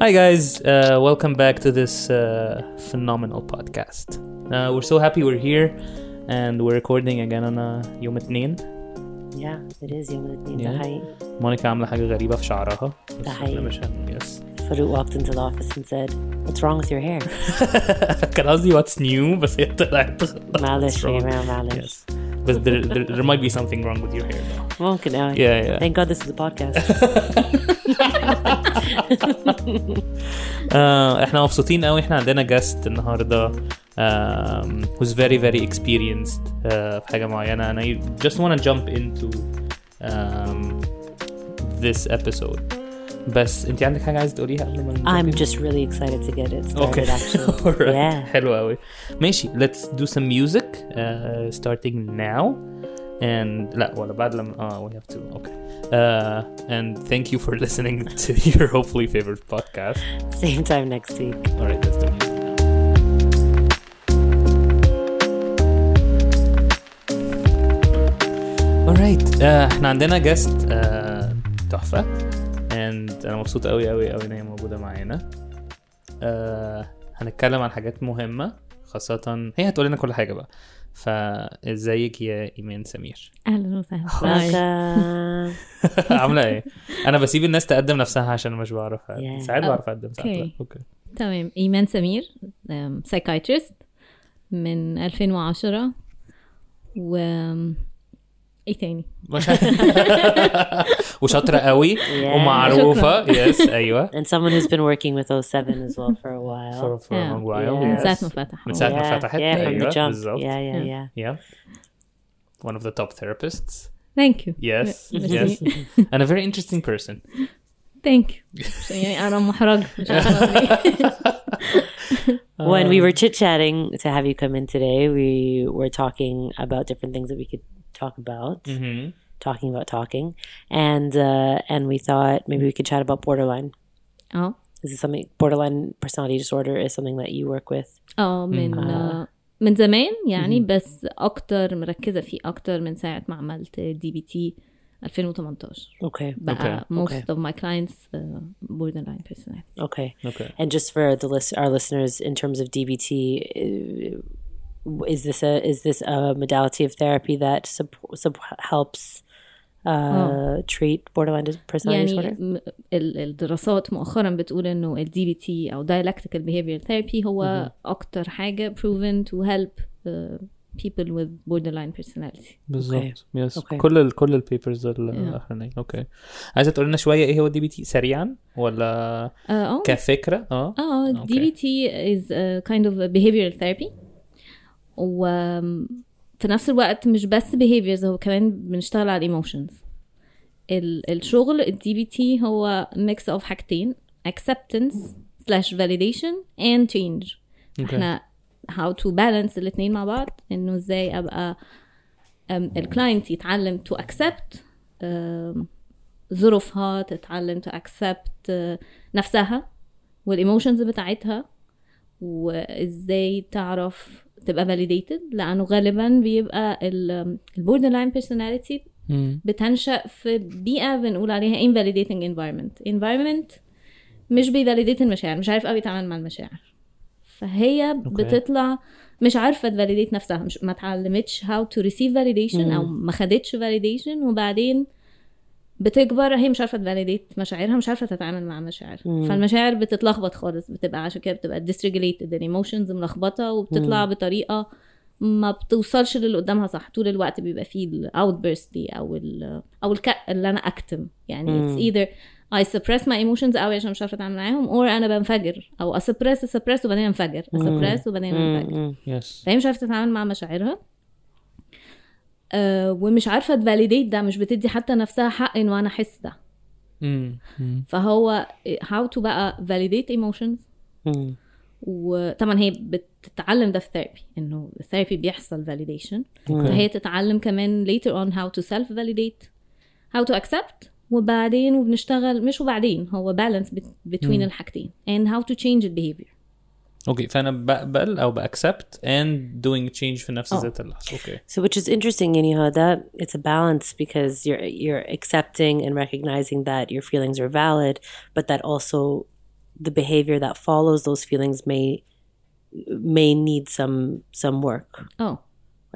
Hi, guys. Uh, welcome back to this uh, phenomenal podcast. Uh, we're so happy we're here and we're recording again on uh, يوم اثنين. Yeah, it is يوم الاثنين Yeah. ده حقيقي. مونيكا عاملة حاجة غريبة في شعرها. بس ده حقيقي. إحنا مش هن- yes. Farouk walked into the office and said, What's wrong with your hair? كان قصدي what's new بس هي طلعت معلش What's يا wrong? جماعة معلش. Yes. But there, there, there might be something wrong with your hair though. ممكن أوي. Yeah, yeah. Thank God this is a podcast. آه، احنا مبسوطين قوي احنا عندنا جاست النهارده um, who's very very experienced uh, في حاجه معينه and I just want to jump into um, this episode بس انت عندك حاجه عايزه تقوليها قبل ما I'm نبدأ؟ just really excited to get it started اوكي actually. Alright. Yeah. حلو قوي ماشي let's do some music uh, starting now and لا ولا بعد لما اه we have to okay uh, and thank you for listening to your hopefully favorite podcast Same time next week. All right, let's do music. All right, uh, احنا عندنا جاست uh, تحفة أنا مبسوط قوي قوي قوي إن هي موجودة معانا. Uh, هنتكلم عن حاجات مهمة خاصة هي هتقول لنا كل حاجة بقى. فإزيك يا إيمان سمير؟ أهلا وسهلا. عاملة إيه؟ أنا بسيب الناس تقدم نفسها عشان مش بعرف. ساعات بعرف أقدم ساعات. okay. تمام إيمان سمير psychiatrist من 2010 و ايه تاني مش وشاطرة قوي Yeah. ومعروفة يس ايوه And someone who's been working with 07 as well for a while. for, for a long while Yeah. من yes. ساعة ما فتح من ساعة ما yeah, فتحت yeah, from ايوه the jump. بالظبط Yeah, yeah, yeah. yeah one of the top therapists ثانك يو yes ميرسي. yes and a very interesting person ثانك يو يعني انا محرجة مش عارفة أقول إيه. When we were chit chatting to have you come in today, we were talking about different things that we could talk about. Mhm. talking about talking, and uh, and we thought maybe we could chat about borderline. اه Is this something borderline personality disorder is something that you work with? اه من آه، من زمان يعني بس اكتر مركزة فيه اكتر من ساعة ما عملت دي بي تي 2018 Okay, بقى Okay. most Okay. of my clients uh, borderline personality okay. okay And just for the list, our listeners, in terms of DBT, uh, is this a is this a modality of therapy that sup- sup- helps uh, treat borderline dis- personality يعني disorder? م- ال- الدراسات مؤخرا بتقول انه ال DBT او dialectical behavior therapy هو اكتر حاجة proven to help uh, people with borderline personality بالظبط يس Okay. كل ال كل البيبرز الاخرانيه اوكي عايزه تقول لنا شويه ايه هو الدي بي تي سريعا ولا اه اه كفكره اه اه Okay. DBT is a kind of a behavioral therapy و في نفس الوقت مش بس behaviors هو كمان بنشتغل على emotions ال الشغل ال DBT هو mix of حاجتين acceptance slash validation and change Okay. إحنا how to balance الاتنين مع بعض إنه إزاي أبقى ال client يتعلم to accept um, ظروفها تتعلم to accept uh, نفسها وال emotions بتاعتها وإزاي تعرف تبقى validated لأنه غالبا بيبقى ال borderline personality مم. بتنشأ في بيئة بنقول عليها invalidating environment environment مش بي validate المشاعر مش عارف قوي يتعامل مع المشاعر فهي okay. بتطلع مش عارفة ت validate نفسها مش ما اتعلمتش how to receive validation أو ما خدتش validation وبعدين بتكبر هي مش عارفة ت validate مشاعرها مش عارفة تتعامل مع مشاعر فالمشاعر بتتلخبط خالص بتبقى عشان كده بتبقى dysregulated ال emotions ملخبطة وبتطلع بطريقة ما بتوصلش للي قدامها صح. طول الوقت بيبقى فيه ال outburst دي أو ال أو الك اللي أنا أكتم. يعني it's either I suppress my emotions قوي عشان مش عارفة أتعامل معاهم or أنا بنفجر. أو suppress suppress وبعدين أنفجر. Suppress وبعدين أنفجر. yes فهي مش عارفة تتعامل مع مشاعرها. آه ومش عارفة ت validate ده مش بتدي حتى نفسها حق إنه أنا أحس ده. فهو how to بقى validate emotions. Mm. وطبعا هي بتتعلم ده في therapy إنه الثيرابي بيحصل validation. فهي تتعلم كمان later on how to self validate how to accept وبعدين وبنشتغل مش وبعدين هو balance bet- between الحاجتين and how to change the behavior. اوكي فانا بقبل او باكسبت and doing change في نفس آه. ذات اللحظه اوكي So, which is interesting, Yaniha, that it's a balance because you're you're accepting and recognizing that your feelings are valid, but that also the behavior that follows those feelings may may need some some work اه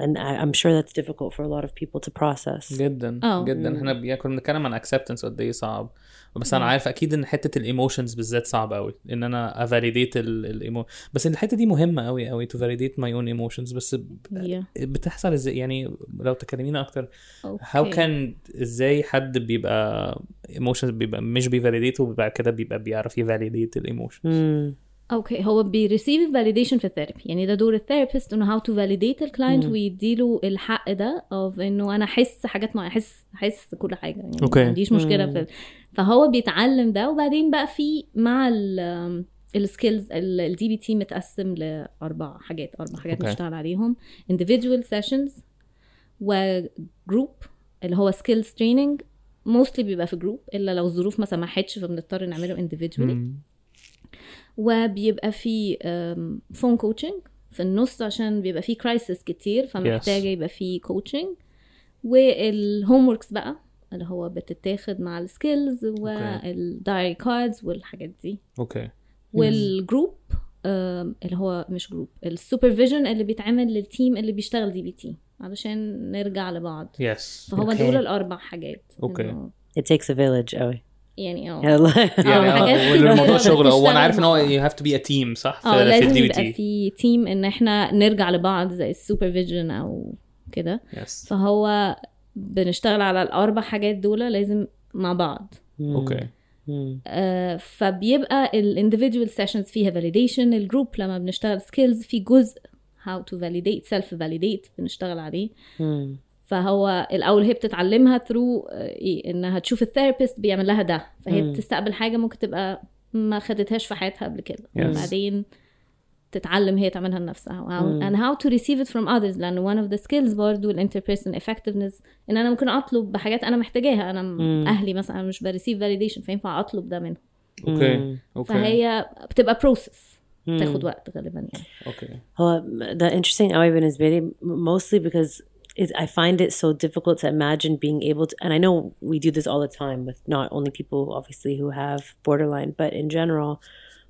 and I, i'm sure that's difficult for a lot of people to process جدا اه. جدا احنا بي- كنا بنتكلم عن acceptance قد ايه صعب بس أنا عارف أكيد إن حتة الايموشنز بالذات صعب قوي إن أنا افاليديت الايمو بس الحتة دي مهمة قوي قوي to validate my own emotions بس ب- yeah. بتحصل إزاي يعني لو تكلمينا أكتر how Okay. كان إزاي حد بيبقى emotions بيبقى مش بي validate وبعد كده بيبقى بيعرف ي validate ال emotion Mm. okay هو بي receive validation في ال therapy يعني ده دور ال therapist إنه how to validate ال client ويديله الحق ده of إنه أنا أحس حاجات معينه أحس أحس كل حاجة. يعني okay. ما عنديش مشكلة في فهو بيتعلم ده وبعدين بقى في مع ال ال skills ال DBT متقسم لأربع حاجات أربع حاجات okay. بنشتغل عليهم. individual sessions و group اللي هو skills training mostly بيبقى في group إلا لو الظروف ما سمحتش فبنضطر نعمله individually. وبيبقى في phone coaching في النص عشان بيبقى في crisis كتير فمحتاجة Yes. يبقى في coaching وال homeworks بقى اللي هو بتتاخد مع ال skills وال diary cards والحاجات دي. okay وال group اللي هو مش group ال supervision اللي بيتعمل لل team اللي بيشتغل DBT علشان نرجع لبعض. yes فهو okay. دول الأربع حاجات. okay. إنه it takes a village قوي يعني آه. يعني آه، آه كتيرة الموضوع شغل. هو أنا عارف إن هو. you have to be a team صح؟ آه في, في لازم يبقى في team إن إحنا نرجع لبعض زي ال supervision أو كده. yes فهو بنشتغل على الأربع حاجات دول لازم مع بعض. okay Mm. آه فبيبقى ال individual sessions فيها validation ال group لما بنشتغل skills في جزء how to validate self validate بنشتغل عليه. Mm. فهو الأول هي بتتعلمها through إيه إنها تشوف ال therapist بيعمل لها ده. فهي مم. بتستقبل حاجة ممكن تبقى ما خدتهاش في حياتها قبل كده. Yes. وبعدين تتعلم هي تعملها لنفسها. And how to receive it from others لأن one of the skills برضو ال interpersonal effectiveness إن أنا ممكن أطلب بحاجات أنا محتاجاها. أنا مم. أهلي مثلا مش بريسيف validation فينفع أطلب ده منهم؟ أوكي أوكي فهي بتبقى process. Mm. تاخد وقت غالبا يعني. أوكي هو ده interesting قوي بالنسبة لي mostly because it, I find it so difficult to imagine being able to and I know we do this all the time with not only people obviously who have borderline but in general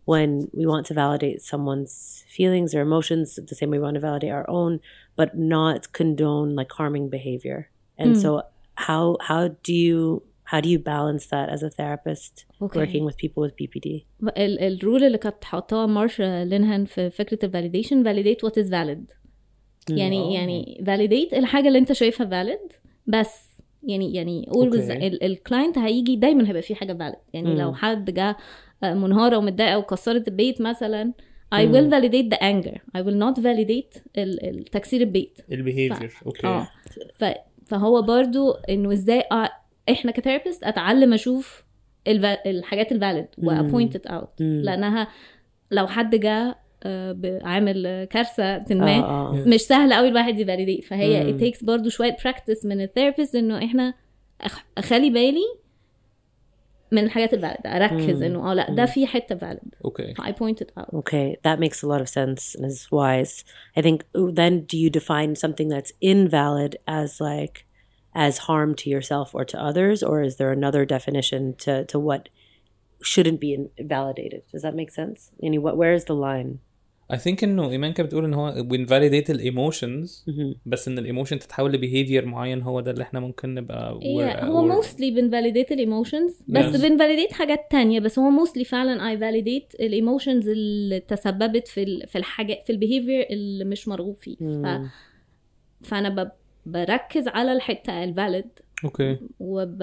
when we want to validate someone's feelings or emotions the same way we want to validate our own but not condone like harming behavior and so how how do you how do you balance that as a therapist Okay. working with people with BPD ال- الرول اللي كانت حاطاها مارشا لينهان في فكره الفاليديشن validate what is valid يعني يعني validate الحاجة اللي انت شايفها valid. بس يعني يعني okay. ال client هيجي دايما هيبقى في حاجة valid. يعني لو حد جه آه، منهارة ومتضايقة وكسرت البيت مثلا I will validate the anger. I will not validate ال- ال- تكسير البيت. ال behavior okay. آه. ف... فهو برضو إنه إزاي أ... إحنا ك therapist أتعلم أشوف الف... الحاجات ال valid وأ point out لأنها لو حد جه آه، عامل كارثه ما آه، آه. مش سهل قوي الواحد ي validate فهي it takes برضو شوية practice من ال therapist انه إحنا أخ... اخلي بالي من الحاجات الفاليد اركز انه آه لا ده في حتة فاليد أوكي I point it out Okay, that makes a lot of sense and is wise. I think then do you define something that's invalid as like as harm to yourself or to others, or is there another definition to to what shouldn't be invalidated? Does that make sense? Any what where is the line? I think إنه إيمان كانت بتقول إن هو بنفاليديت الايموشنز بس إن الايموشن تتحول لبيهيفير معين هو ده اللي إحنا ممكن نبقى yeah, هو mostly بن validate ال emotions بس Yes. بن validate حاجات تانية بس هو mostly فعلا I validate ال emotions اللي تسببت في في الحاجة في ال behavior اللي مش مرغوب فيه. ف فأنا ب... بركز على الحتة ال valid okay وب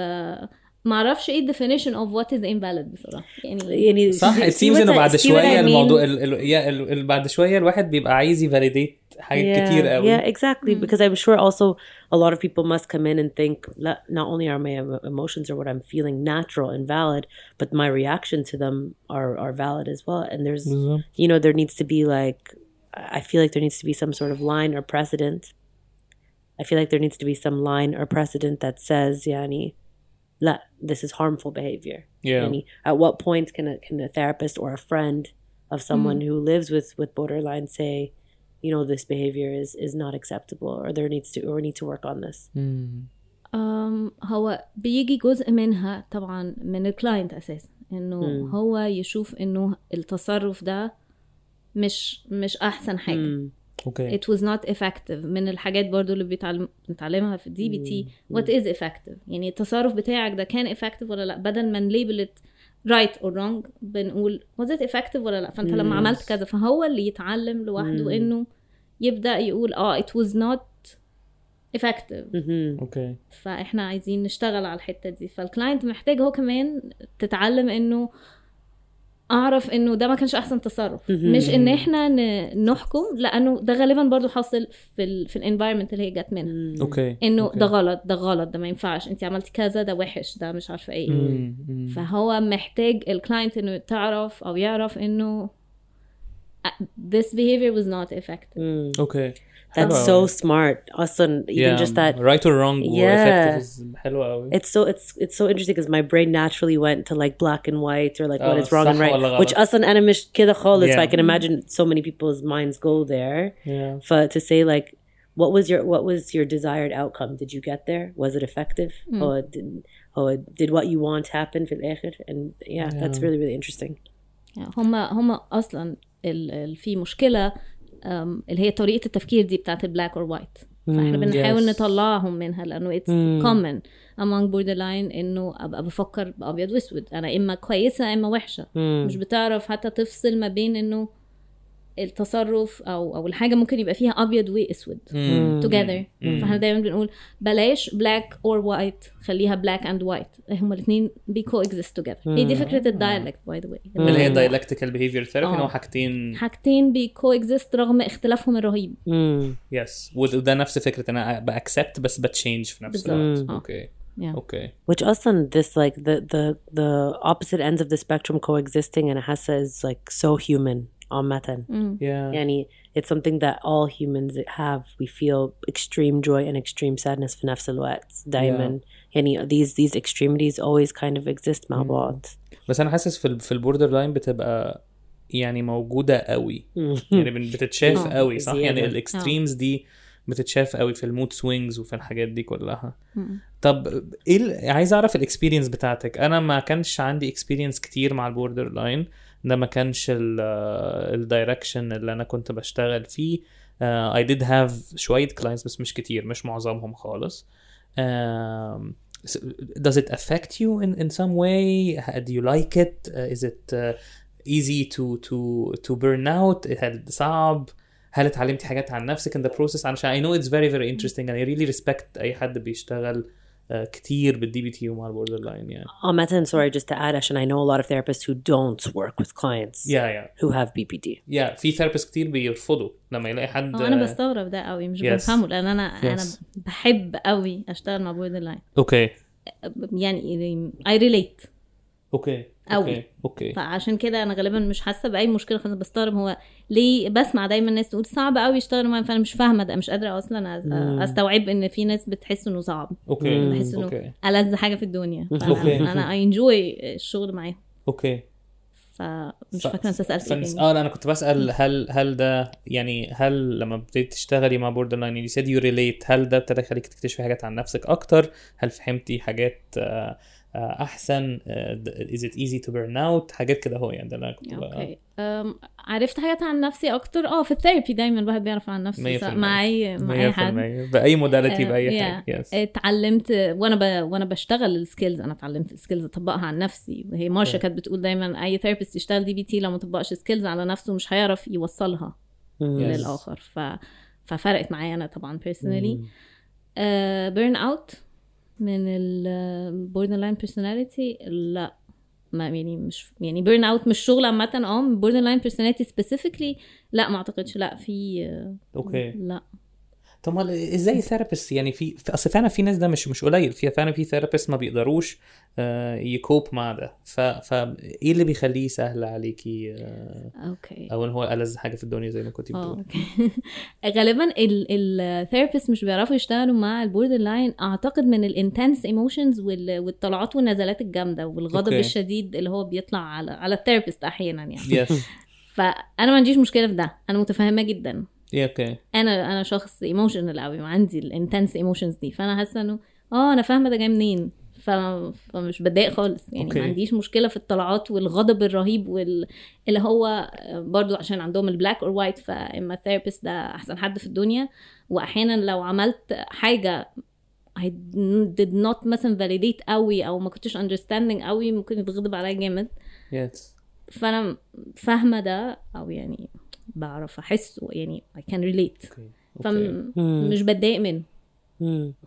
ما اعرفش ايه definition of what is invalid بصراحه يعني يعني صح see it seems what انه I- بعد see what I شويه mean? الموضوع ال ال يا ال ال بعد شويه الواحد بيبقى عايز يفاليديت حاجات كتير قوي Yeah, exactly. Because I'm sure also a lot of people must come in and think "La- not only are my em- emotions or what I'm feeling natural and valid, but my reaction to them are are valid as well. And there's, you know, there needs to be like, I feel like there needs to be some sort of line or precedent. I feel like there needs to be some line or precedent that says, yani, la, this is harmful behavior. Yeah. Yani, at what point can a, can a therapist or a friend of someone who lives with, with borderline say, you know, this behavior is, is not acceptable or there needs to, or we need to work on this. um, هو بيجي جزء منها طبعا من الكلاينت اساسا انه مم. هو يشوف انه التصرف ده مش مش احسن حاجه مم. أوكي. It was not effective. من الحاجات برضو اللي بيتعلم بنتعلمها في ال DBT what is effective يعني التصرف بتاعك ده كان effective ولا لأ؟ بدل ما ن label it right or wrong بنقول was it effective ولا لأ؟ فأنت لما. عملت كذا فهو اللي يتعلم لوحده إنه يبدأ يقول آه it was not effective. okay. فإحنا عايزين نشتغل على الحتة دي. فال client محتاج هو كمان تتعلم إنه أعرف إنه ده ما كانش أحسن تصرف. مش إن إحنا ن- نحكم لأنه ده غالبا برضو حاصل في ال في ال environment اللي هي جت منها. okay إنه. ده غلط ده غلط ده ما ينفعش. انت عملتي كذا ده وحش ده مش عارفة إيه. فهو محتاج ال client إنه تعرف أو يعرف إنه this behavior was not effective. أوكي. That's حلوة so أوي. smart. Awesome. Even Yeah, just that. right or wrong و Yeah. effective is حلوة قوي It's so it's it's so interesting because my brain naturally went to like black and white or like what Oh, is wrong and صح right, ولا which غلط. أصلا أنا مش كده خالص. So I Yeah. can imagine so many people's minds go there. yeah. But to say like, what was your what was your desired outcome? Did you get there? Was it effective? Or did or did what you want happen في الآخر? And yeah, that's really really interesting. يعني هم هم اصلا ال ال في مشكله أم، اللي هي طريقة التفكير دي بتاعت ال black or white فإحنا بنحاول yes. نطلعهم منها لأنه it's common among borderline إنه أبقى بفكر بأبيض وأسود. أنا إما كويسة إما وحشة. مش بتعرف حتى تفصل ما بين إنه التصرف أو أو الحاجة ممكن يبقى فيها أبيض وأسود together. فاحنا دايما بنقول بلاش black or white خليها black and white. هما الاثنين بي coexist together. هي دي فكرة ال dialectic by the way اللي هي dialectical behavior therapy آه. إن هو حاجتين حاجتين بي coexist رغم اختلافهم الرهيب. يس وده نفس فكرة إن أنا باكسبت بس بتشينج في نفس. الوقت. آه. أوكي Yeah. أوكي Which also this like the the the opposite ends of the spectrum coexisting and حاسة is like so human. عامة. yeah. يعني it's something that all humans have. We feel extreme joy and extreme sadness في نفس الوقت. دايما. يعني these these extremities always kind of exist مع بعض. بس أنا حاسس في ال في ال borderline بتبقى يعني موجودة قوي. يعني بتتشاف آه. قوي صح؟ يعني. ال extremes دي بتتشاف قوي في ال mood swings وفي الحاجات دي كلها. طب إيه عايز أعرف ال experience بتاعتك. أنا ما كانش عندي experience كتير مع ال borderline ده ما كانش الدايركشن اللي انا كنت بشتغل فيه uh, I did have شوية clients بس مش كتير مش معظمهم خالص um, so does it affect you in, in some way do you like it uh, is it uh, easy to to to burn out هل صعب هل اتعلمتي حاجات عن نفسك in the process عشان I know it's very very interesting and I really respect أي حد بيشتغل uh, كتير بال DBT ومع ال borderline يعني عامة sorry just to add عشان I know a lot of therapists who don't work with clients yeah yeah who have BPD. yeah في therapists كتير بيرفضوا لما يلاقي حد آه أنا بستغرب ده قوي مش Yes. بفهمه لأن أنا أنا Yes. بحب قوي أشتغل مع borderline okay يعني I relate okay أوي. okay okay. فعشان كده أنا غالبا مش حاسة بأي مشكلة خالص بستغرب هو ليه بسمع دايما الناس تقول صعب قوي يشتغل معايا فأنا مش فاهمة ده مش قادرة أصلا أستوعب إن في ناس بتحس إنه صعب. okay بحس إنه okay. ألذ حاجة في الدنيا. فأنا أنا I enjoy الشغل معاهم. okay. فمش فاكرة أنت سألت إيه. آه لا، أنا كنت بسأل هل هل ده يعني هل لما ابتديت تشتغلي مع borderline يعني said you relate هل ده ابتدى يخليك تكتشفي حاجات عن نفسك أكتر؟ هل فهمتي حاجات آه، أحسن آه، is it easy to burn out حاجات كده هو يعني ده اللي أنا كنت okay. أم، عرفت حاجات عن نفسي أكتر؟ آه في ال therapy دايما الواحد بيعرف عن نفسه. مع أي مع اي حد. 100% بأي modality آه، بأي yeah. حاجة yes اتعلمت وأنا ب... وأنا بشتغل ال skills أنا اتعلمت ال skills أطبقها عن نفسي. وهي مارشا كانت بتقول دايما أي therapist يشتغل DBT لو ما طبقش skills على نفسه مش هيعرف يوصلها للآخر. ف... ففرقت معايا أنا طبعا personally burn out من ال borderline personality لا. ما يعني مش يعني burn out مش شغل عامة آه borderline personality specifically لا ما اعتقدش. لا في آه، okay. لا. طب إزاي therapist؟ يعني في أصل فعلا في ناس ده مش مش قليل. في فعلا في therapists ما بيقدروش آه، ي cope مع ده. ف فايه اللي بيخليه سهل عليكي آه، okay. أو إن هو ألذ حاجة في الدنيا زي ما كنت بتقول okay. غالبا ال therapists مش بيعرفوا يشتغلوا مع ال borderline أعتقد من ال intense emotions والطلعات والنزلات الجامدة والغضب. الشديد اللي هو بيطلع على على ال therapists أحيانا يعني. yes فأنا ما عنديش مشكلة في ده. أنا متفهمة جدا. okay أنا أنا شخص emotional قوي وعندي ال intense emotions دي. فأنا حاسة إنه آه أنا فاهمة ده جاي منين. فمش بتضايق خالص. يعني okay. ما عنديش مشكلة في الطلعات والغضب الرهيب وال... اللي هو برضو عشان عندهم ال black or white فاما ال therapist ده أحسن حد في الدنيا. وأحيانا لو عملت حاجة I did not مثلا validate قوي أو ما كنتش understanding قوي ممكن يتغضب عليا جامد. yes فأنا فاهمة ده أو يعني بعرف أحسه يعني I can relate. okay. فمش بتضايق منه.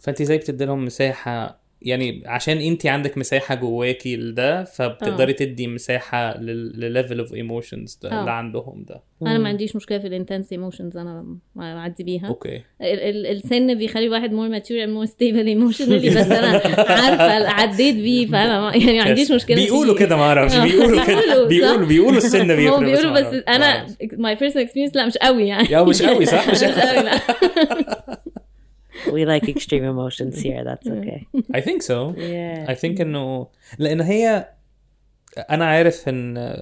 فانت زي بتدي لهم مساحة يعني عشان انت عندك مساحة جواكي لده فبتقدري تدي مساحة للل level of emotions ده آه. اللي عندهم ده. أنا ما عنديش مشكلة في ال intense emotions أنا بعدي بيها. okay. ال- ال- السن بيخلي الواحد more mature more stable emotionally بس أنا عارفة عديت بيه فأنا يعني ما عنديش مشكلة بيقولوا. كده ما أعرفش. آه. بيقولوا كده. بيقولوا، بيقولوا السن بيفرق هو بيقولوا بس أنا ما أعرفش. my personal experience لا مش قوي يعني. يا مش قوي صح؟ مش مش قوي لا. We like extreme emotions here. That's okay. I think so Yeah. I think انه لأن هي أنا عارف إن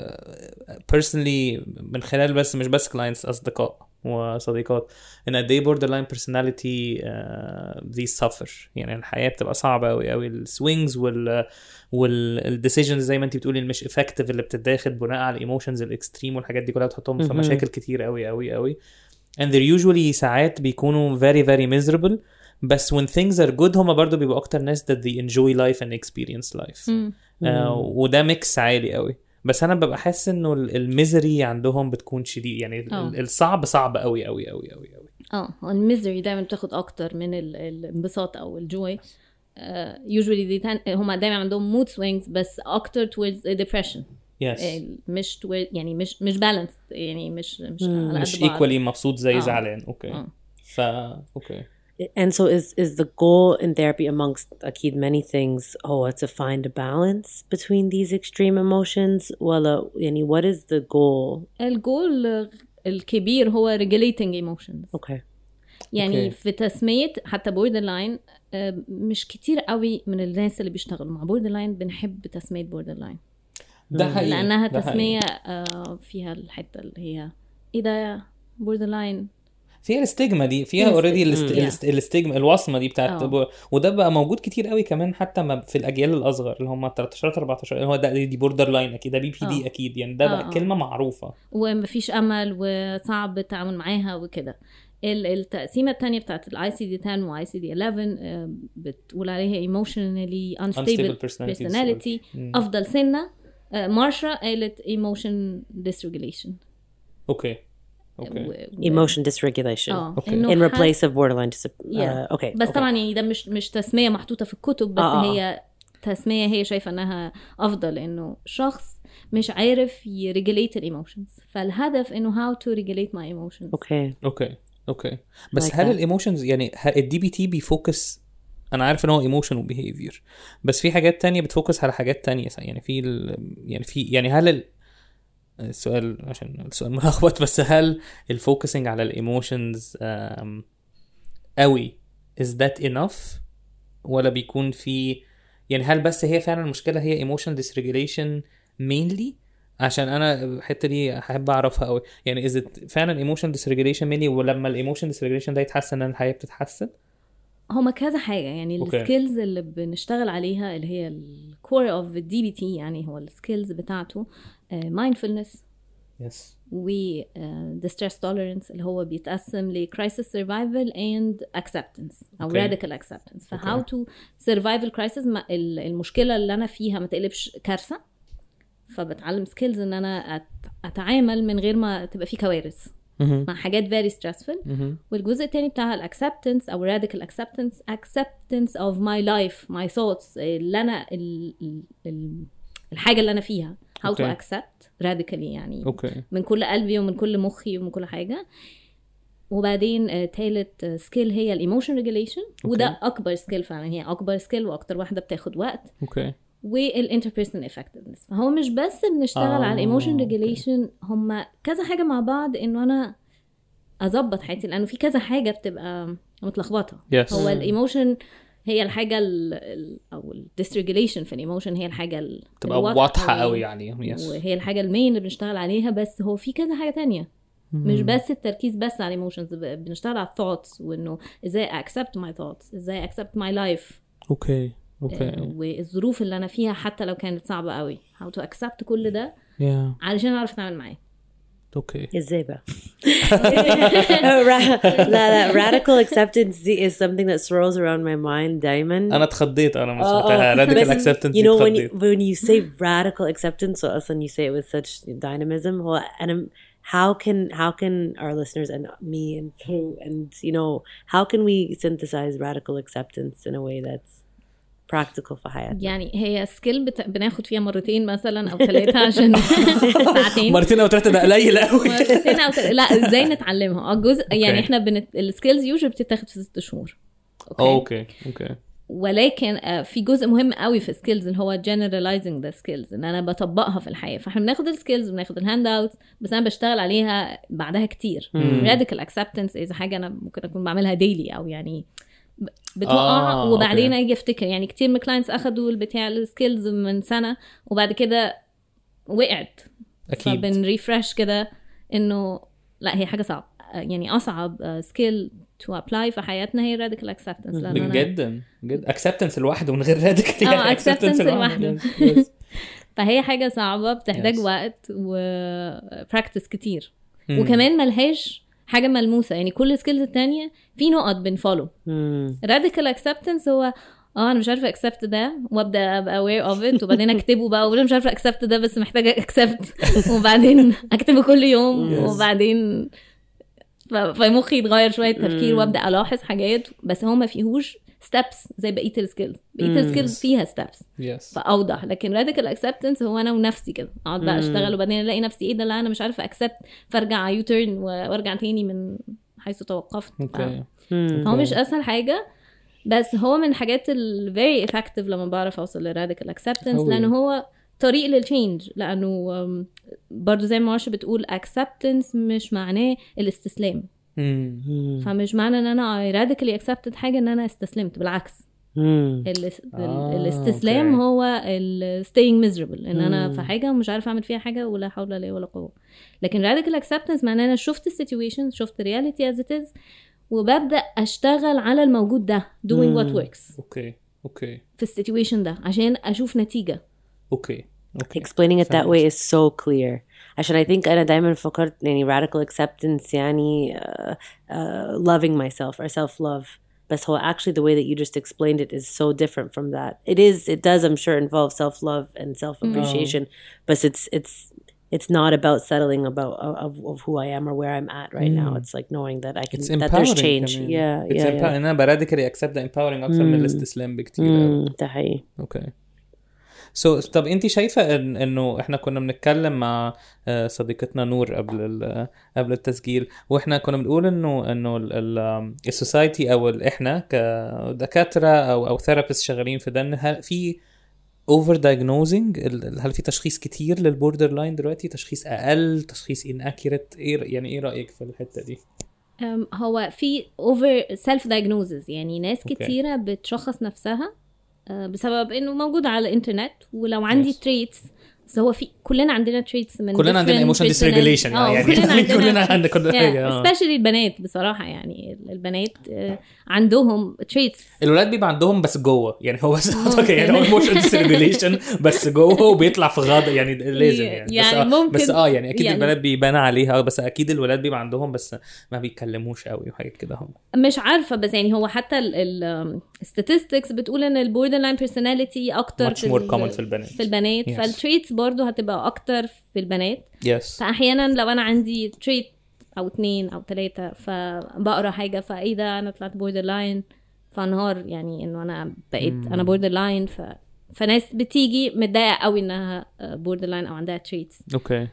personally من خلال بس مش بس clients أصدقاء وصديقات إن قد إيه border line personality uh, these suffer يعني الحياة بتبقى صعبة قوي قوي ال swings وال وال decisions زي ما انت بتقولي المش effective اللي بتتاخد بناء على ال emotions ال extreme والحاجات دي كلها بتحطهم في. مشاكل كتير قوي قوي قوي and they're usually ساعات بيكونوا very very miserable. بس when things are good هما برضو بيبقوا أكتر ناس that they enjoy life and experience life. مم. آه وده mix عالي قوي. بس أنا ببقى حاسس إنه ال- ال misery عندهم بتكون شديد. يعني آه. الصعب صعب قوي قوي قوي قوي قوي. آه ال misery دايما بتاخد أكتر من ال- الانبساط أو ال joy. usually دي تان... هما دايما عندهم mood swings بس أكتر towards depression. yes آه، مش toward يعني مش مش balance يعني مش مش على مش equally مبسوط زي آه. زعلان. okay آه. ف okay And so is is the goal in therapy amongst أكيد many things هو to find a balance between these extreme emotions? ولا يعني what is the goal? الجول الكبير هو regulating emotions. Okay. يعني okay. في تسمية حتى borderline مش كتير قوي من الناس اللي بيشتغلوا مع borderline بنحب تسمية borderline ده حقيقي لأنها ده حقيقي. آه، فيها الحتة اللي هي إيه ده borderline فيها ال stigma دي فيها already الاست- ال stigma الوصمة دي بتاعت آه. وده بقى موجود كتير قوي كمان حتى ما في الأجيال الأصغر اللي هم 13 14 اللي هو ده دي borderline أكيد ده BPD. أكيد يعني ده آه، بقى آه. كلمة معروفة ومفيش أمل وصعب التعامل معاها وكده ال- التقسيمة الثانية بتاعت ال ICD 10 و ICD 11 آه، بتقول عليها emotionally unstable Unstable personality personality مم. أفضل سنة مارشا قالت emotion dysregulation okay okay آه. إنه in حد- replace of borderline Yeah. uh, okay بس okay. طبعا يعني ده مش مش تسمية محطوطة في الكتب بس آه، آه. هي تسمية هي شايفة إنها أفضل إنه شخص مش عارف ي regulate ال emotions فالهدف إنه how to regulate my emotions okay okay okay بس Like هل. ال emotions يعني ال DBT بي focus أنا عارف إن هو emotion و behavior بس في حاجات تانية بت focus على حاجات تانية يعني في. يعني في يعني هل ال... السؤال عشان السؤال ملخبط بس هل ال focusing على ال emotions قوي is that enough ولا بيكون في يعني هل بس هي فعلا المشكلة هي emotional dysregulation mainly عشان أنا الحتة دي أحب أعرفها قوي يعني it فعلا emotional dysregulation mainly ولما ال emotion dysregulation ده يتحسن ان الحياة بتتحسن؟ هما كذا حاجة يعني. ال skills اللي بنشتغل عليها اللي هي ال core of ال DBT يعني هو ال skills بتاعته mindfulness yes و uh, distress tolerance اللي هو بيتقسم ل crisis survival and acceptance أو okay. radical acceptance. ف how to survive ال crisis المشكلة اللي أنا فيها ما تقلبش كارثة. فبتعلم skills إن أنا أتعامل من غير ما تبقى في كوارث. مع حاجات very stressful. والجزء التاني بتاعها ال acceptance أو radical acceptance acceptance of my life my thoughts اللي أنا ال, ال, ال, الحاجة اللي أنا فيها. How okay. to accept radically يعني. okay من كل قلبي ومن كل مخي ومن كل حاجة. وبعدين آه، تالت skill هي ال emotion regulation وده أكبر skill فعلا. هي أكبر skill وأكتر واحدة بتاخد وقت. okay وال interpersonal effectiveness فهو مش بس بنشتغل آه، على ال emotion okay. regulation هما كذا حاجة مع بعض إنه أنا أظبط حياتي لأنه في كذا حاجة بتبقى متلخبطة. yes هو ال emotion هي الحاجة ال ال أو ال dysregulation في ال emotion هي الحاجة ال- تبقى واضحة قوي يعني. yes وهي الحاجة ال main اللي بنشتغل عليها بس هو في كذا حاجة تانية. مش بس التركيز بس على ال emotions بنشتغل على ال thoughts وإنه إزاي accept my thoughts إزاي accept my life. أوكي. أوكي والظروف اللي أنا فيها حتى لو كانت صعبه قوي how to accept كل ده يا علشان اعرف اتعامل معاه أوكي إزاي بقى؟ لا لا radical acceptance دي is something that swirls around my mind دايما أنا اتخضيت أنا ما Oh, سمعتها oh. radical acceptance you know when اتخضيت. you, when you say radical acceptance so أصلا you say it with such dynamism هو أنا how can how can our listeners and me and Pooh and you know how can we synthesize radical acceptance in a way that's practical في حياتنا يعني هي skill بت... بناخد فيها مرتين مثلا أو ثلاثة عشان ساعتين. مرتين أو ثلاثة ده قليل قوي مرتين أو تل... لا إزاي نتعلمها؟ آه جزء يعني. إحنا بنت... ال skills usually بتتاخد في ست شهور. okay. okay ولكن آه، في جزء مهم قوي في ال skills اللي هو generalizing the skills إن أنا بطبقها في الحياة. فإحنا بناخد ال skills وبناخد ال handout بس أنا بشتغل عليها بعدها كتير. radical acceptance اذا حاجة أنا ممكن أكون بعملها daily أو يعني بتوقع آه، وبعدين okay. أجي أفتكر. يعني كتير من ال clients اخدوا البتاع ال skills من سنة وبعد كده وقعت. أكيد. فبن refresh كده إنه لا هي حاجة صعبه يعني أصعب skill to apply في حياتنا هي radical acceptance جدا جدا. acceptance لوحده من غير radical آه acceptance لوحده. Yes. فهي حاجة صعبة بتحتاج Yes. وقت و practice كتير. وكمان ملهاش حاجة ملموسة. يعني كل ال skills التانية في نقط بن follow. radical acceptance هو آه أنا مش عارفة accept ده وأبدأ أبقى aware of it وبعدين أكتبه بقى وأنا مش عارفة accept ده بس محتاجة accept وبعدين أكتبه كل يوم. وبعدين فمخي يتغير شوية تفكير وأبدأ ألاحظ حاجات. بس هو ما فيهوش steps زي بقية ال skills بقية ال skills فيها steps yes فأوضح. لكن radical acceptance هو أنا ونفسي كده. أقعد بقى أشتغل وبعدين ألاقي نفسي إيه ده؟ لا أنا مش عارفة accept فأرجع U-turn وأرجع تاني من حيث توقفت. ف- okay هو مش أسهل حاجة بس هو من الحاجات ال very effective لما بعرف أوصل ل radical acceptance. لأنه هو طريق لل change لأنه أم، برضو زي ما مارشا بتقول acceptance مش معناه الاستسلام. فمش معنى إن أنا I radically accepted حاجة إن أنا استسلمت بالعكس. الاس... آه، الاستسلام أوكي. هو ال staying miserable إن أنا في حاجة ومش عارفه أعمل فيها حاجة ولا حول ولا ولا قوة. لكن radical acceptance معناه أنا شفت ال situation شفت ال reality as it is وببدأ أشتغل على الموجود ده doing what works. أوكي أوكي. في السيتويشن ده عشان أشوف نتيجة. أوكي أوكي. Explaining it that way is so clear. عشان I think أنا دايما فكرت يعني radical acceptance يعني uh, uh, loving myself or self love بس هو actually the way that you just explained it is so different from that it is it does I'm sure involve self love and self appreciation but it's it's it's not about settling about of, of who I am or where I'm at right now it's like knowing that I can It's that there's empowering change كمان. yeah It's yeah, empower- yeah. ان انا براديكالي اكسبت empowering اكتر من الاستسلام بكتير أوي. Mm, ده حقيقي اوكي so so, طب انت شايفة إن إنه إحنا كنا بنتكلم مع آه، صديقتنا نور قبل قبل التسجيل وإحنا كنا بنقول إنه إنه ال society أو إحنا كدكاترة أو أو therapist شغالين في ده هل في over diagnosing هل في تشخيص كتير لل borderline دلوقتي؟ تشخيص أقل؟ تشخيص inaccurate إيه يعني إيه رأيك في الحتة دي؟ هو في over self diagnosis يعني ناس. كتيرة بتشخص نفسها بسبب إنه موجود على الإنترنت ولو عندي Yes. traits بس هو في كلنا عندنا traits من كلنا عندنا dysregulation personality. آه، يعني. كلنا عندنا كلنا عندنا كل حاجة آه. especially البنات بصراحة يعني البنات آه، عندهم تريتس الولاد بيبقى عندهم بس جوه. يعني هو بس يعني هو emotion dysregulation بس جوه وبيطلع في غضب يعني لازم يعني, بس يعني آه ممكن- بس آه يعني أكيد يعني- البنات بيبان عليها بس أكيد الولاد بيبقى عندهم بس ما بيتكلموش قوي وحاجات كده هم. مش عارفة بس يعني هو حتى ال statistics بتقول إن ال borderline personality أكتر more ال- common في البنات. في البنات. فال traits برضو هتبقى أكتر في البنات. yes فأحيانا لو أنا عندي trait أو اتنين أو تلاتة فبقرأ حاجة فإيه ده؟ أنا طلعت borderline فانهار يعني إنه أنا بقيت أنا borderline ف فناس بتيجي متضايقة قوي إنها borderline أو عندها traits okay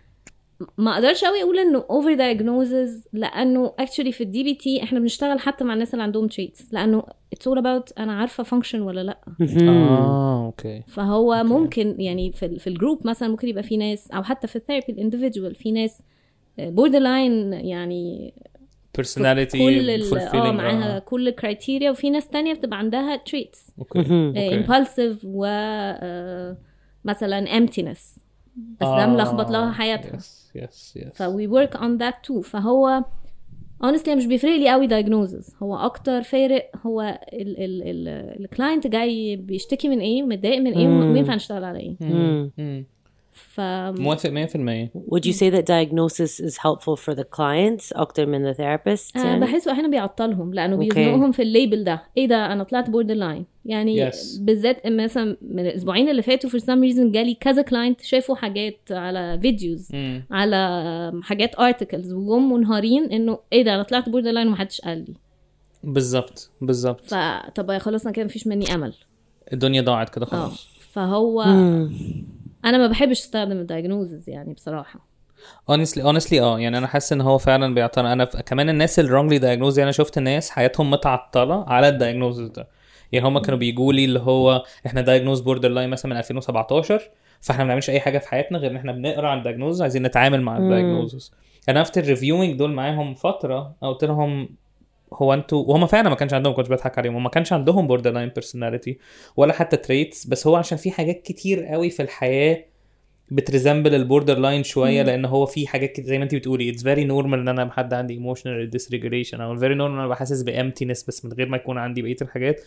ما أقدرش قوي أقول إنه over diagnosis لأنه actually في ال DBT إحنا بنشتغل حتى مع الناس اللي عندهم traits لأنه it's all about أنا عارفة function ولا لأ. آه okay. فهو ممكن يعني في في ال group مثلا ممكن يبقى في ناس أو حتى في ال therapy ال individual في ناس borderline يعني personality كل آه معاها آه. كل ال criteria وفي ناس تانية بتبقى عندها traits okay. impulsive و آه، مثلا emptiness. بس ده ملخبط لها حياتها. yes yes yes ف we work on that too. فهو honestly مش بيفرق لي قوي diagnosis هو أكتر فارق هو ال client جاي بيشتكي من إيه متضايق من إيه. وينفع نشتغل على إيه. ف موافق 100% Would you say that diagnosis is helpful for the clients أكتر من the therapist? آه يعني? بحسه أحيانا بيعطلهم لأنه okay. بيزنقهم في ال label ده إيه ده أنا طلعت borderline يعني Yes. بالذات مثلا من الأسبوعين اللي فاتوا for some reason جالي كذا client شافوا حاجات على videos مم. على حاجات articles وجم منهارين إنه إيه ده أنا طلعت borderline ومحدش قال لي بالظبط بالظبط فطب خلاص أنا كده مفيش مني أمل الدنيا ضاعت كده خلاص فهو مم. أنا ما بحبش أستخدم ال diagnoses يعني بصراحة. Honestly honestly آه. يعني أنا حاسس إن هو فعلا بيعترض أنا ف... كمان الناس اللي wrongly diagnosed يعني أنا شفت ناس حياتهم متعطلة على ال diagnosis ده. يعني هم كانوا بيجوا لي اللي هو إحنا diagnosed borderline مثلا من 2017 فإحنا ما بنعملش أي حاجة في حياتنا غير إن إحنا بنقرأ عن ال diagnosis عايزين نتعامل مع ال diagnosis أنا after reviewing دول معاهم فترة قلت لهم هو أنتوا وهم فعلا ما كانش عندهم كنتش بضحك عليهم هم ما كانش عندهم borderline personality ولا حتى traits بس هو عشان في حاجات كتير قوي في الحياة بت resemble ال borderline شوية لأن هو في حاجات كتير زي ما انت بتقولي it's very normal إن أنا حد عندي emotional dysregulation أو very normal أنا بحسس ب emptiness بس من غير ما يكون عندي بقية الحاجات.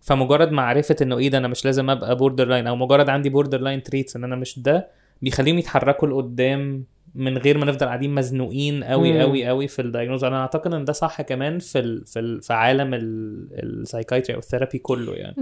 فمجرد معرفه إنه إيه ده أنا مش لازم أبقى borderline أو مجرد عندي borderline traits إن أنا مش ده بيخليهم يتحركوا لقدام من غير ما نفضل قاعدين مزنوقين قوي مم. قوي قوي في ال diagnosis أنا أعتقد إن ده صح كمان في ال في ال في عالم ال psychiatry أو ال therapy كله يعني.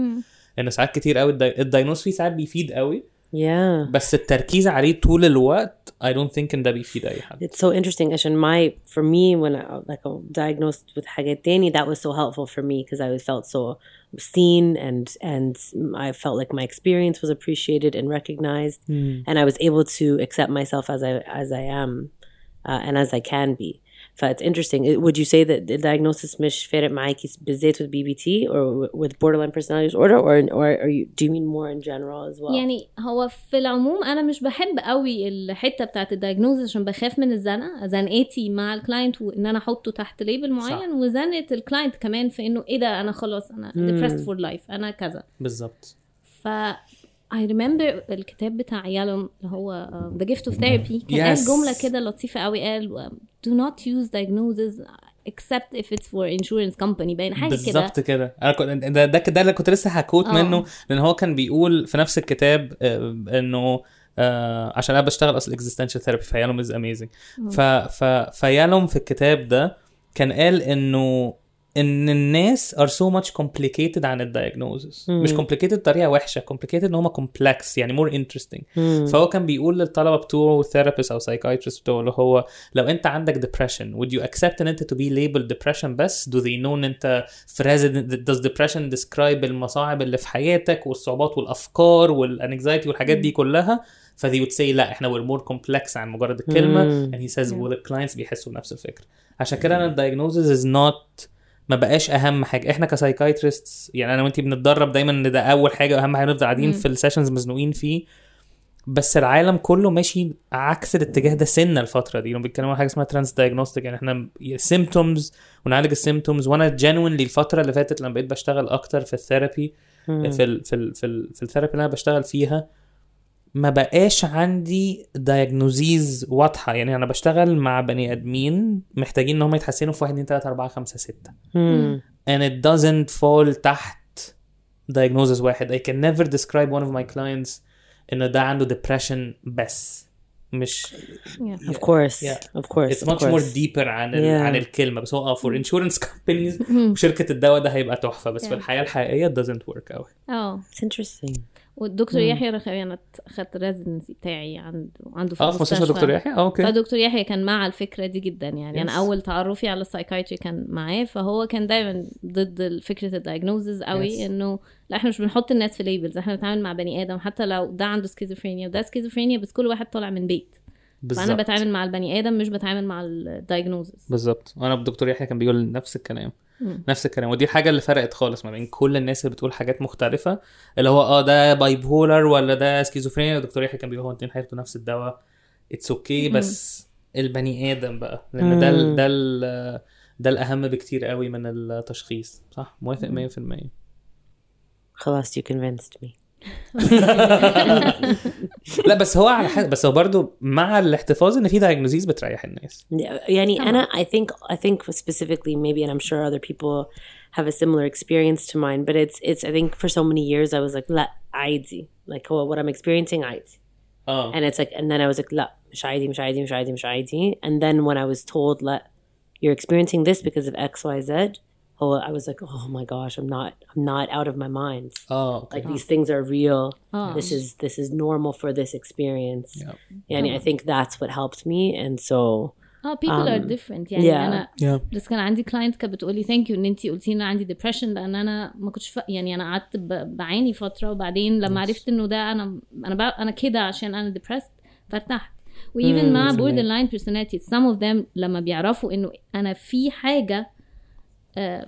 إن ساعات كتير قوي ال diag- ال diagnosis فيه ساعات بيفيد قوي Yeah. بس التركيز عليه طول الوقت I don't think ان ده بيفيد اي حد It's so interesting عشان my for me when I like I'm diagnosed with حاجات تاني that was so helpful for me because I felt so seen and and I felt like my experience was appreciated and recognized and I was able to accept myself as I as I am uh, and as I can be. So it's interesting. Would you say that the diagnosis مش فارق معاكي بالذات with BBT or with borderline personality disorder or or are you do you mean more in general as well? يعني هو في العموم أنا مش بحب قوي الحتة بتاعت الدايجنوز عشان بخاف من الزنقة. زنقتي مع الكلاينت وإن أنا أحطه تحت ليبل معين وزنقة الكلاينت كمان في إنه إيه ده أنا خلاص أنا depressed for life أنا كذا. بالظبط. ف I remember الكتاب بتاع يالوم اللي هو uh, The Gift of Therapy. كان قال Yes. جملة كده لطيفة قوي. قال Do not use diagnoses except if it's for insurance company. باين حاجة كده. بالظبط كده. أنا كنت ده ده, ده اللي كنت لسه ه quote آه. منه لأن هو كان بيقول في نفس الكتاب آه، إنه آه عشان أنا بشتغل أصلا existential therapy فيالوم is amazing فيالوم في الكتاب ده كان قال إنه إن الناس are so much complicated عن ال diagnoses مش complicated بطريقة وحشة complicated إن هم complex يعني more interesting. فهو كان بيقول للطلبة بتوعه therapist أو psychiatrist بتوعه اللي هو لو أنت عندك depression would you accept إن أنت to be labeled depression بس؟ do they know إن أنت في resident does depression describe المصاعب اللي في حياتك والصعوبات والأفكار وال anxiety والحاجات دي كلها؟ ف they would say لا إحنا we're more complex عن مجرد الكلمة. and he says well the clients بيحسوا بنفس الفكرة. عشان كده أنا ال diagnosis is not ما بقاش أهم حاجة. إحنا ك psychiatrist يعني أنا وأنتي بنتدرب دايما إن ده أول حاجة وأهم حاجة نفضل قاعدين في ال sessions مزنوقين فيه. بس العالم كله ماشي عكس الاتجاه ده سنة الفترة دي. لما بيتكلموا عن حاجة اسمها transdiagnostic يعني إحنا symptoms ونعالج ال symptoms وأنا genuinely الفترة اللي فاتت لما بقيت بشتغل أكتر في ال therapy في ال في ال في, ال في ال therapy اللي أنا بشتغل فيها ما بقاش عندي diagnoses واضحه يعني أنا بشتغل مع بني ادمين محتاجين ان هم يتحسنوا في 1 2 3 4 5 6 Hmm. and it doesn't fall تحت diagnosis واحد I can never describe one of my clients ان ده عنده depression بس مش Yeah. Of course. Yeah. Of course. it's much more course. deeper عن ال... Yeah. عن الكلمة بس هو آه for insurance companies وشركه الدواء ده هيبقى تحفه بس في Yeah. الحياة الحقيقيه it doesn't work قوي آه It's interesting. والدكتور يحيى رخاوي أنا أخدت ال residency بتاعي عنده عنده في آه في مستشفى دكتور يحيى؟ آه أوكي. فدكتور يحيى كان مع الفكرة دي جدا يعني. أنا Yes. أول تعرفي على ال psychiatry كان معاه فهو كان دايما ضد فكرة ال diagnosis قوي Yes. إنه لا إحنا مش بنحط الناس في labels إحنا بنتعامل مع بني آدم. حتى لو ده عنده سكيزوفرينيا وده سكيزوفرينيا بس كل واحد طالع من بيت. فأنا بالظبط. بتعامل مع البني آدم مش بتعامل مع ال diagnosis بالظبط. وأنا الدكتور يحيى كان بيقول نفس الكلام. مم. نفس الكلام. ودي الحاجة اللي فرقت خالص ما بين كل الناس اللي بتقول حاجات مختلفة اللي هو آه ده bipolar ولا ده سكيزوفرينيا الدكتور يحيى كان بيقول هو الاثنين هياخدوا نفس الدواء. it's okay okay بس البني آدم بقى لأن ده ال ده ال ده الأهم بكتير قوي من التشخيص صح؟ موافق 100% خلاص you convinced me. لا بس هو على حسب بس هو برضو مع الاحتفاظ ان في دايجنوزيز بتريح الناس يعني أنا I think I think specifically maybe and I'm sure other people have a similar experience to mine but it's it's I think for so many years I was like لا عادي like هو what I'm experiencing عادي آه and it's like and then I was like لا مش عادي مش عادي مش عادي مش عادي and then when I was told لا you're experiencing this because of X Y Z oh I was like oh my gosh I'm not I'm not out of my mind اه اوكي like these things are real Oh. this is this is normal for this experience Yeah. and I think that's what helped me and so اه people are Um, different يعني yeah. انا yeah. بس كان عندي كلاينت كانت بتقولي ثانك يو ان انت قلتي ان أنا عندي ديبرشن لان انا ما كنتش ف... يعني انا قعدت ب... بعاني فتره وبعدين لما عرفت انه ده انا انا ب... انا كده عشان انا depressed فارتحت وايفن مع بوردر لاين personality some of them لما بيعرفوا انه انا في حاجه آه،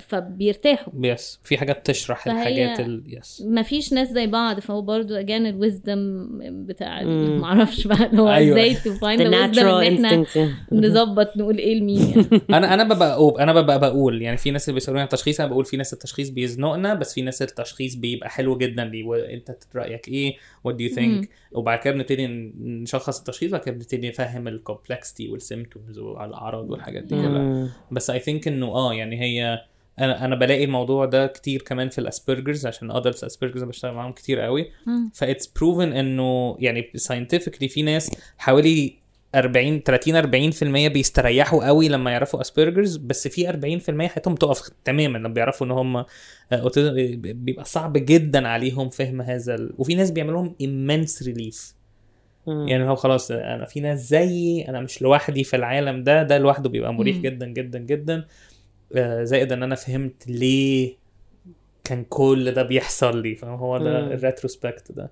فبيرتاحوا. yes في حاجات تشرح الحاجات ال yes ما فيش ناس زي بعض فهو برضو again ال wisdom بتاع ما أعرفش بقى اللي هو أيوة. إزاي wisdom natural إن إحنا نظبط نقول إيه لمين يعني. أنا أنا ببقى open. أنا ببقى بقول يعني في ناس اللي بيسألوني عن التشخيص أنا بقول في ناس التشخيص بيزنقنا بس في ناس التشخيص بيبقى حلو جدا. ليه وانت رأيك إيه؟ what do you think وبعد كده بنبتدي نشخص التشخيص وبعد كده بنبتدي نفهم ال complexity وال symptoms والأعراض والحاجات دي كلها. بس I think إنه آه يعني هي أنا أنا بلاقي الموضوع ده كتير كمان في ال Asperger's عشان adults Asperger's بشتغل معاهم كتير قوي. ف it's proven إنه يعني scientifically في ناس حوالي 40 30 40% بيستريحوا قوي لما يعرفوا Asperger's بس في 40% حياتهم تقف تماما لما بيعرفوا إن هم autism بيبقى صعب جدا عليهم فهم هذا ال... وفي ناس بيعمل لهم immense relief. يعني هو خلاص أنا في ناس زيي أنا مش لوحدي في العالم ده ده لوحده بيبقى مريح جدا جدا جدا. آه، زائد ان انا فهمت ليه كان كل ده بيحصل لي فاهم هو ده الريتروسبكت ده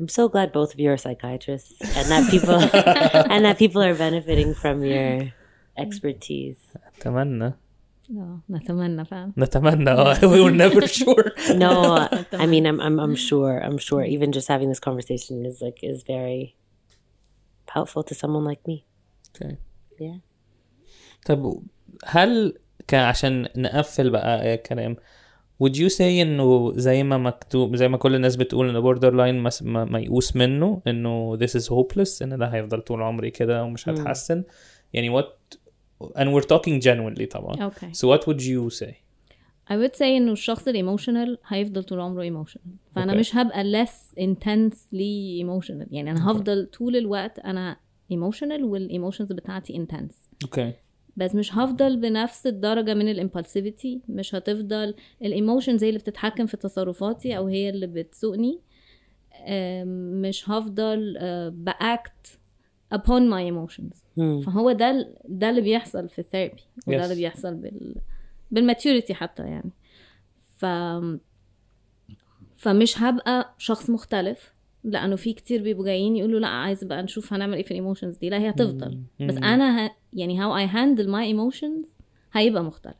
I'm so glad both of you are psychiatrists and that people and that people are benefiting from your expertise. اتمنى اه نتمنى فعلا نتمنى اه we were never sure No, I mean I'm I'm I'm sure I'm sure even just having this conversation is like is very helpful to someone like me. okay. Yeah. طب هل كان عشان نقفل بقى كلام would you say إنه زي ما مكتوب زي ما كل الناس بتقول ان borderline ميؤوس منه إنه this is hopeless إن ده هيفضل طول عمري كده ومش هتحسن؟ يعني what and we're talking genuinely طبعا. okay so what would you say? I would say إنه الشخص ال emotional هيفضل طول عمره emotional فأنا Okay. مش هبقى less intensely emotional. يعني أنا هفضل طول الوقت أنا emotional وال emotions بتاعتي intense. okay بس مش هفضل بنفس الدرجة من ال impulsivity مش هتفضل ال emotions هي اللي بتتحكم في تصرفاتي أو هي اللي بتسوقني. مش هفضل أه، ب act upon my emotions. فهو ده ده اللي بيحصل في ال therapy وده Yes. اللي بيحصل بال بال maturity حتى يعني. ف فمش هبقى شخص مختلف. لأنه في كتير بيبقوا جايين يقولوا لا عايز بقى نشوف هنعمل إيه في ال emotions دي. لا هي هتفضل. بس أنا ه... يعني how I handle my emotions هيبقى مختلف.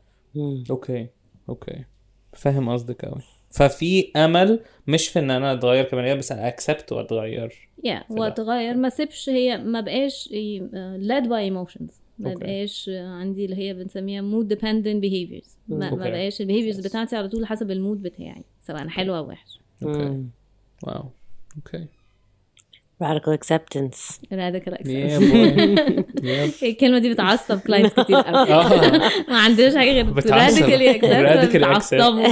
okay. okay. فاهم قصدك قوي ففي أمل مش في إن أنا أتغير آدم، بس أنا accept وأتغير. yeah yeah, وأتغير. ما سيبش هي ما بقاش آه، led by emotions. ما okay. بقاش آه، عندي اللي هي بنسميها mood dependent behaviors. ما, ما okay. بقاش ال behaviors بتاعتي على طول حسب ال mood بتاعي سواء حلو أو وحش okay. wow. okay Radical acceptance. radical acceptance. الكلمة دي بتعصب clients كتير. قوي آه. ما عندناش حاجة غير Radically بتعصبوا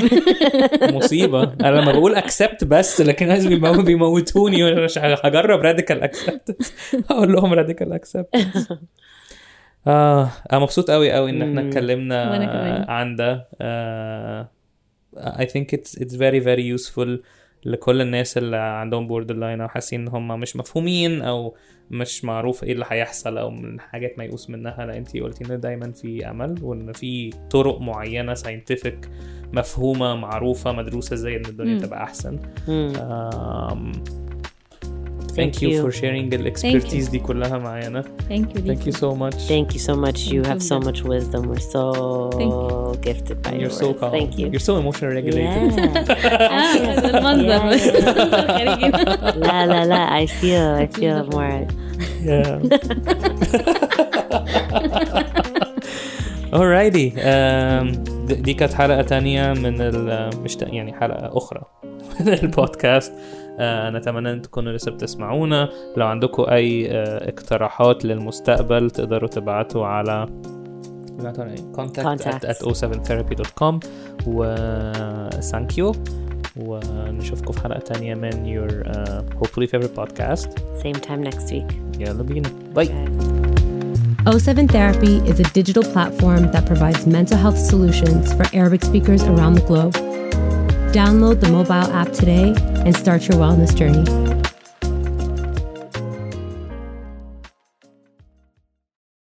مصيبة. أنا لما بقول accept بس لكن الناس بيمو- بيموتوني. وأنا مش هجرب radical accept هقول لهم radical accept آه أنا مبسوط قوي قوي إن إحنا اتكلمنا. عن ده. آه I think it's it's very very useful. لكل الناس اللي عندهم borderline أو حاسين إن هم مش مفهومين أو مش معروف إيه اللي هيحصل أو من حاجات ميؤوس منها. لا انتي قلتي إن دايما في أمل وإن في طرق معينة scientific مفهومة معروفة مدروسة إزاي إن الدنيا تبقى أحسن. thank, Thank you, you. for sharing الاكسبرتيز دي كلها معانا ثانك يو thank you so much Thank you so much. You have so Thank much wisdom. We're so Thank gifted by your you're so words. calm Thank you. you're so emotionally regulated Yeah. المنظر لا لا لا I feel I feel more yeah alrighty um, د- دي كانت حلقة تانية من ال مش تا- يعني حلقة أخرى من البودكاست آه نتمنى ان تكونوا لسه بتسمعونا لو عندكم اي آه اقتراحات للمستقبل تقدروا تبعتوا على إيه؟ contact at, Contact. at 07therapy.com و thank you ونشوفكم في حلقة تانية من your uh, hopefully favorite podcast Same time next week. يلا بينا باي O7 Therapy is a digital platform that provides mental health solutions for Arabic speakers around the globe. Download the mobile app today and start your wellness journey.